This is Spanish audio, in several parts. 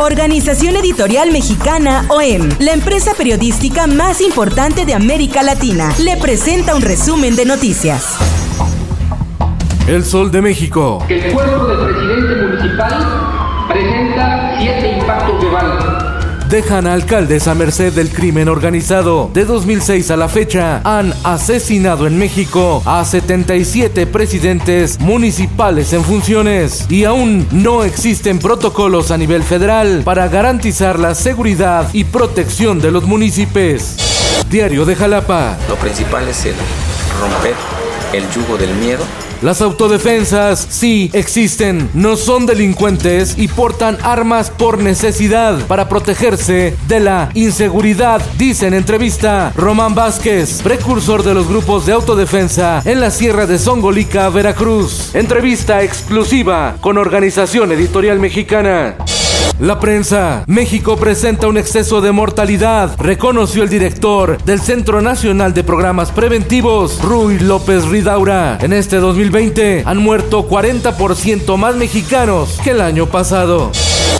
Organización Editorial Mexicana OEM, la empresa periodística más importante de América Latina, le presenta un resumen de noticias. El Sol de México. El cuerpo del presidente municipal presenta siete impactos de bala. Dejan a alcaldes a merced del crimen organizado. De 2006 a la fecha, han asesinado en México a 77 presidentes municipales en funciones y aún no existen protocolos a nivel federal para garantizar la seguridad y protección de los municipios. Diario de Jalapa. Lo principal es el romper el yugo del miedo Las autodefensas sí existen, no son delincuentes y portan armas por necesidad para protegerse de la inseguridad, dice en entrevista Román Vázquez, precursor de los grupos de autodefensa en la Sierra de Songolica, Veracruz. Entrevista exclusiva con Organización Editorial Mexicana. La prensa. México presenta un exceso de mortalidad, reconoció el director del Centro Nacional de Programas Preventivos, Rui López Ridaura. En este 2020 han muerto 40% más mexicanos que el año pasado.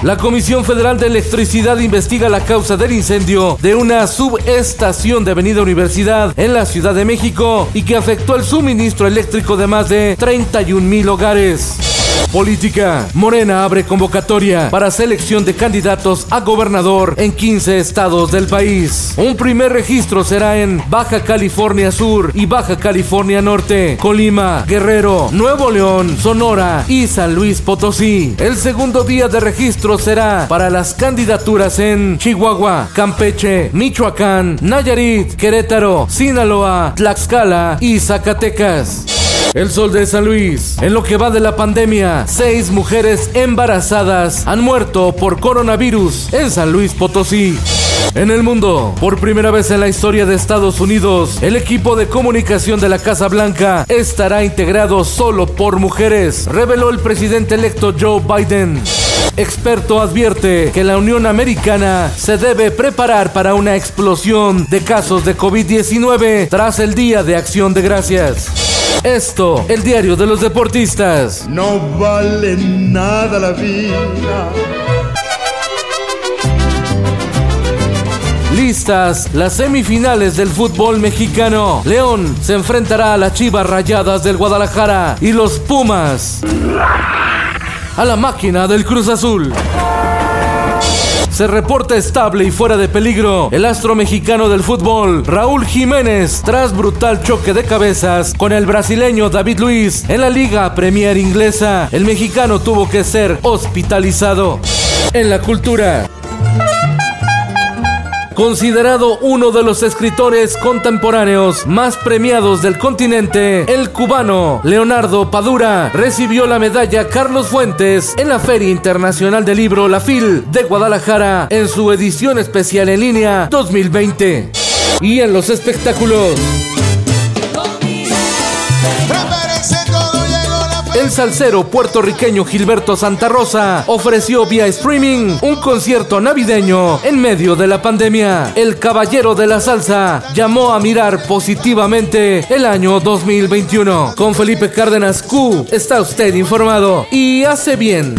La Comisión Federal de Electricidad investiga la causa del incendio de una subestación de Avenida Universidad en la Ciudad de México y que afectó el suministro eléctrico de más de 31 mil hogares. Política. Morena abre convocatoria para selección de candidatos a gobernador en 15 estados del país. Un primer registro será en Baja California Sur y Baja California Norte, Colima, Guerrero, Nuevo León, Sonora y San Luis Potosí. El segundo día de registro será para las candidaturas en Chihuahua, Campeche, Michoacán, Nayarit, Querétaro, Sinaloa, Tlaxcala y Zacatecas. El Sol de San Luis. En lo que va de la pandemia, seis mujeres embarazadas han muerto por coronavirus en San Luis Potosí. En el mundo, por primera vez en la historia de Estados Unidos, el equipo de comunicación de la Casa Blanca estará integrado solo por mujeres, reveló el presidente electo Joe Biden. Experto advierte que la Unión Americana se debe preparar para una explosión de casos de COVID-19 tras el Día de Acción de Gracias. Esto, el diario de los deportistas. No vale nada la vida. Listas las semifinales del fútbol mexicano. León se enfrentará a las Chivas Rayadas del Guadalajara y los Pumas a la máquina del Cruz Azul. Se reporta estable y fuera de peligro el astro mexicano del fútbol, Raúl Jiménez, tras brutal choque de cabezas con el brasileño David Luis en la Liga Premier Inglesa. El mexicano tuvo que ser hospitalizado. En la cultura. Considerado uno de los escritores contemporáneos más premiados del continente, el cubano Leonardo Padura recibió la medalla Carlos Fuentes en la Feria Internacional del Libro La FIL de Guadalajara en su edición especial en línea 2020. Y en los espectáculos. El salsero puertorriqueño Gilberto Santa Rosa ofreció vía streaming un concierto navideño en medio de la pandemia. El caballero de la salsa llamó a mirar positivamente el año 2021. Con Felipe Cárdenas Q está usted informado y hace bien.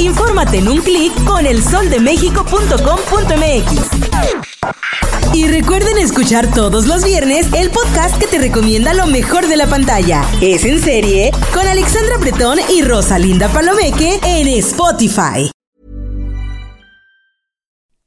Infórmate en un clic con elsoldemexico.com.mx. Y recuerden escuchar todos los viernes el podcast que te recomienda lo mejor de la pantalla. Es en serie con Alexandra Bretón y Rosalinda Palomeque en Spotify.